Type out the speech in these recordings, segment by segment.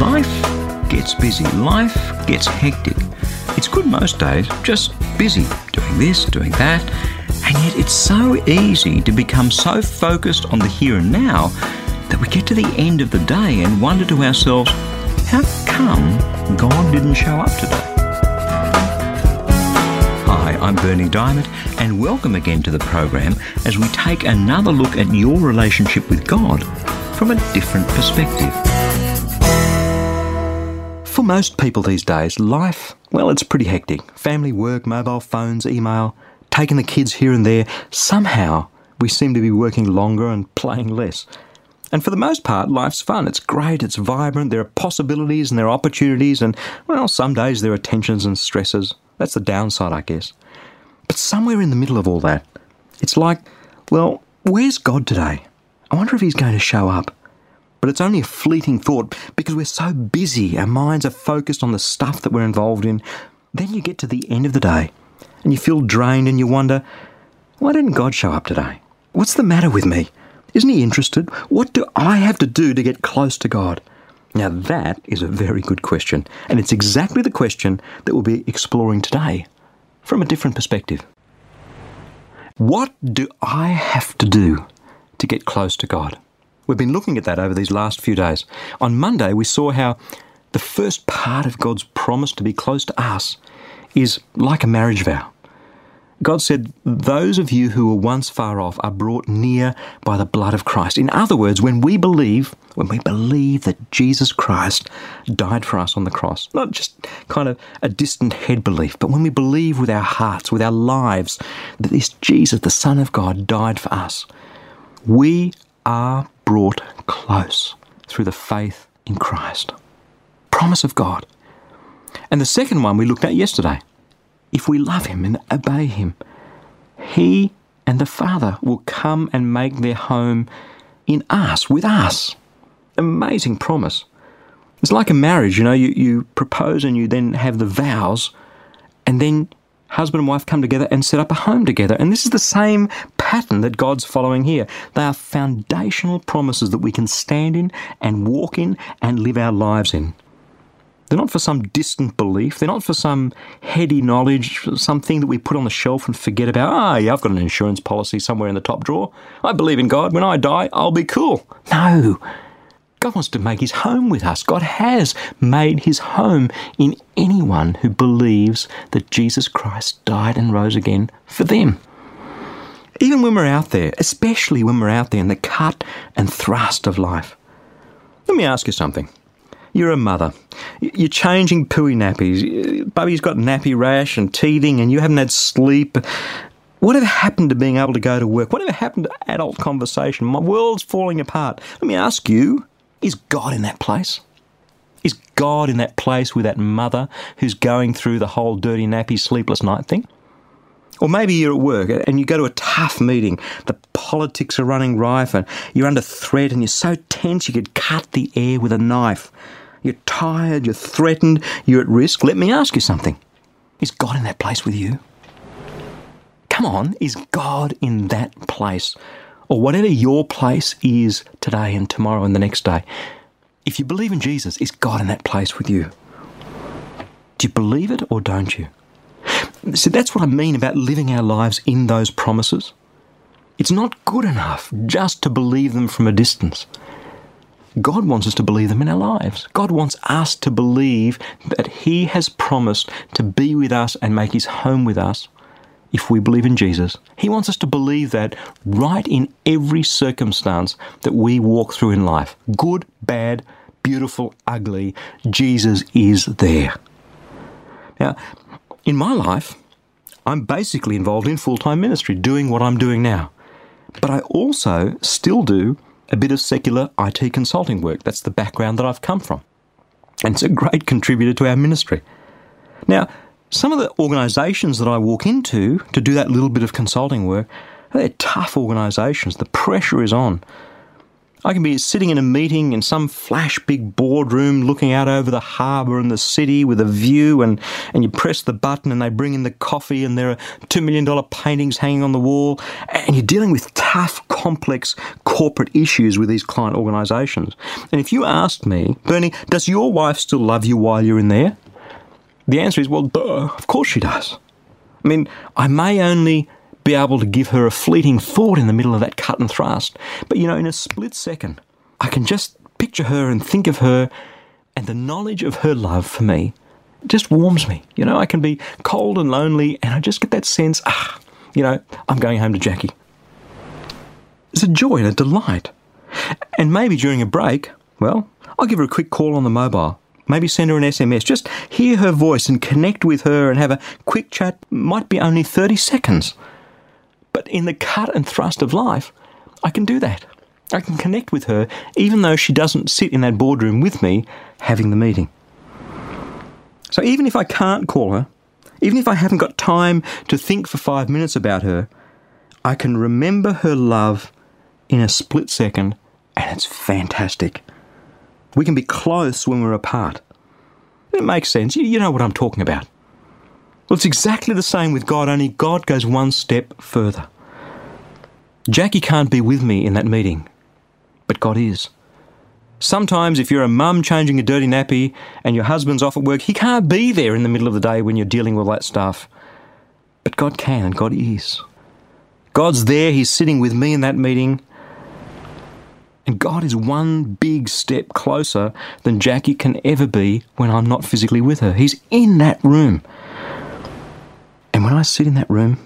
Life gets busy, life gets hectic. It's good most days, just busy, doing this, doing that, and yet it's so easy to become so focused on the here and now that we get to the end of the day and wonder to ourselves, how come God didn't show up today? Hi, I'm Berni Dymet, and welcome again to the program as we take another look at your relationship with God from a different perspective. For most people these days, life, well, it's pretty hectic. Family, work, mobile phones, email, taking the kids here and there. Somehow, we seem to be working longer and playing less. And for the most part, life's fun. It's great, it's vibrant, there are possibilities and there are opportunities, and, well, some days there are tensions and stresses. That's the downside, I guess. But somewhere in the middle of all that, it's like, well, where's God today? I wonder if He's going to show up. But it's only a fleeting thought because we're so busy, our minds are focused on the stuff that we're involved in. Then you get to the end of the day and you feel drained and you wonder, why didn't God show up today? What's the matter with me? Isn't He interested? What do I have to do to get close to God? Now, that is a very good question, and it's exactly the question that we'll be exploring today from a different perspective. What do I have to do to get close to God? We've been looking at that over these last few days. On Monday, we saw how the first part of God's promise to be close to us is like a marriage vow. God said, Those of you who were once far off are brought near by the blood of Christ. In other words, when we believe, when we believe that Jesus Christ died for us on the cross, not just kind of a distant head belief, but when we believe with our hearts, with our lives, that this Jesus, the Son of God, died for us, we are brought close through the faith in Christ. Promise of God. And the second one we looked at yesterday if we love Him and obey Him, He and the Father will come and make their home in us, with us. Amazing promise. It's like a marriage, you know, you, you propose and you then have the vows, and then husband and wife come together and set up a home together. And this is the same pattern that God's following here. They are foundational promises that we can stand in and walk in and live our lives in. They're not for some distant belief. They're not for some heady knowledge, something that we put on the shelf and forget about. Ah, yeah, I've got an insurance policy somewhere in the top drawer. I believe in God. When I die, I'll be cool. No. God wants to make his home with us. God has made his home in anyone who believes that Jesus Christ died and rose again for them. Even when we're out there, especially when we're out there in the cut and thrust of life. Let me ask you something. You're a mother. You're changing pooey nappies. Bubby's got nappy rash and teething, and you haven't had sleep. Whatever happened to being able to go to work? Whatever happened to adult conversation? My world's falling apart. Let me ask you is God in that place? Is God in that place with that mother who's going through the whole dirty nappy sleepless night thing? Or maybe you're at work and you go to a tough meeting. The politics are running rife and you're under threat and you're so tense you could cut the air with a knife. You're tired, you're threatened, you're at risk. Let me ask you something. Is God in that place with you? Come on, is God in that place? Or whatever your place is today and tomorrow and the next day. If you believe in Jesus, is God in that place with you? Do you believe it or don't you? See, that's what I mean about living our lives in those promises. It's not good enough just to believe them from a distance. God wants us to believe them in our lives. God wants us to believe that He has promised to be with us and make His home with us if we believe in Jesus. He wants us to believe that right in every circumstance that we walk through in life good, bad, beautiful, ugly Jesus is there. Now, in my life, I'm basically involved in full time ministry, doing what I'm doing now. But I also still do a bit of secular IT consulting work. That's the background that I've come from. And it's a great contributor to our ministry. Now, some of the organisations that I walk into to do that little bit of consulting work, they're tough organisations. The pressure is on. I can be sitting in a meeting in some flash big boardroom looking out over the harbour and the city with a view, and, and you press the button and they bring in the coffee, and there are $2 million paintings hanging on the wall, and you're dealing with tough, complex corporate issues with these client organisations. And if you asked me, Berni, does your wife still love you while you're in there? The answer is, well, duh, of course she does. I mean, I may only be able to give her a fleeting thought in the middle of that cut and thrust. But you know, in a split second, I can just picture her and think of her, and the knowledge of her love for me just warms me. You know, I can be cold and lonely, and I just get that sense, ah, you know, I'm going home to Jackie. It's a joy and a delight. And maybe during a break, well, I'll give her a quick call on the mobile. Maybe send her an SMS. Just hear her voice and connect with her and have a quick chat. Might be only 30 seconds. But in the cut and thrust of life, I can do that. I can connect with her even though she doesn't sit in that boardroom with me having the meeting. So even if I can't call her, even if I haven't got time to think for five minutes about her, I can remember her love in a split second and it's fantastic. We can be close when we're apart. It makes sense. You, know what I'm talking about. Well, it's exactly the same with God, only God goes one step further. Jackie can't be with me in that meeting, but God is. Sometimes, if you're a mum changing a dirty nappy and your husband's off at work, he can't be there in the middle of the day when you're dealing with that stuff. But God can, and God is. God's there, He's sitting with me in that meeting. And God is one big step closer than Jackie can ever be when I'm not physically with her. He's in that room. And when I sit in that room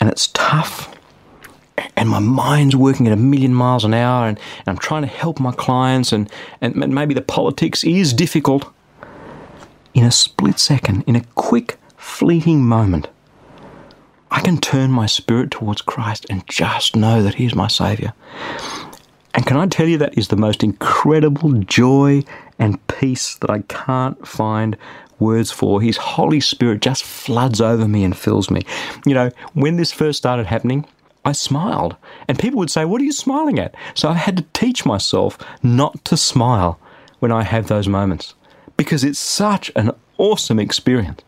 and it's tough and my mind's working at a million miles an hour and, and I'm trying to help my clients and, and maybe the politics is difficult, in a split second, in a quick, fleeting moment, I can turn my spirit towards Christ and just know that He is my Saviour. And can I tell you that is the most incredible joy and peace that I can't find words for. His Holy Spirit just floods over me and fills me. You know, when this first started happening, I smiled. And people would say, What are you smiling at? So I had to teach myself not to smile when I have those moments because it's such an awesome experience.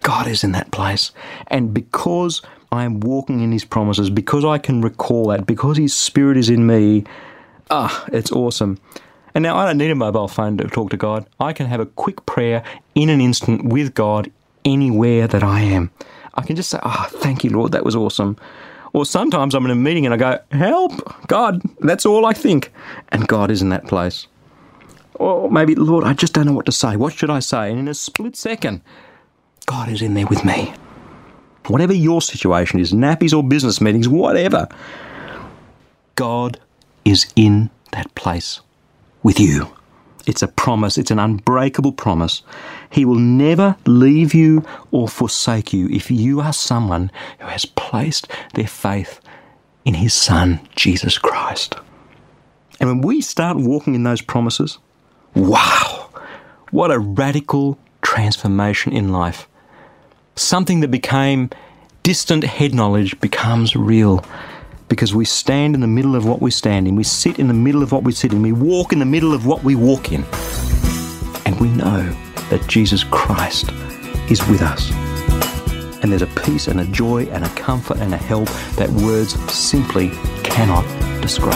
God is in that place. And because I am walking in His promises, because I can recall that, because His Spirit is in me, ah, it's awesome. And now I don't need a mobile phone to talk to God. I can have a quick prayer in an instant with God anywhere that I am. I can just say, Oh, thank you, Lord, that was awesome. Or sometimes I'm in a meeting and I go, Help, God, that's all I think. And God is in that place. Or maybe, Lord, I just don't know what to say. What should I say? And in a split second, God is in there with me. Whatever your situation is, nappies or business meetings, whatever, God is in that place with you. It's a promise, it's an unbreakable promise. He will never leave you or forsake you if you are someone who has placed their faith in His Son, Jesus Christ. And when we start walking in those promises, wow, what a radical transformation in life. Something that became distant head knowledge becomes real because we stand in the middle of what we stand in, we sit in the middle of what we sit in, we walk in the middle of what we walk in. And we know that Jesus Christ is with us. And there's a peace and a joy and a comfort and a help that words simply cannot describe.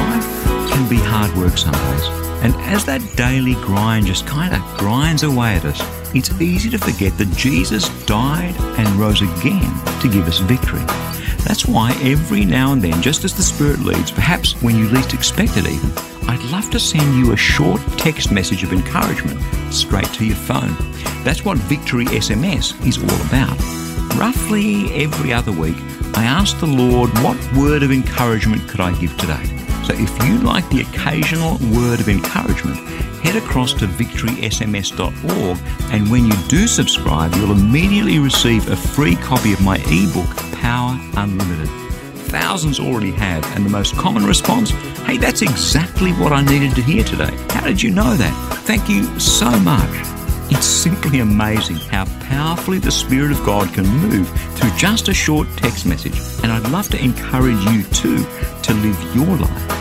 Life can be hard work some days. And as that daily grind just kind of grinds away at us, it's easy to forget that Jesus died and rose again to give us victory. That's why every now and then, just as the Spirit leads, perhaps when you least expect it even, I'd love to send you a short text message of encouragement straight to your phone. That's what Victory SMS is all about. Roughly every other week, I ask the Lord, what word of encouragement could I give today? So if you'd like the occasional word of encouragement, head across to victorysms.org and when you do subscribe, you'll immediately receive a free copy of my ebook, Power Unlimited. Thousands already have, and the most common response hey, that's exactly what I needed to hear today. How did you know that? Thank you so much. It's simply amazing how powerfully the Spirit of God can move through just a short text message. And I'd love to encourage you too to live your life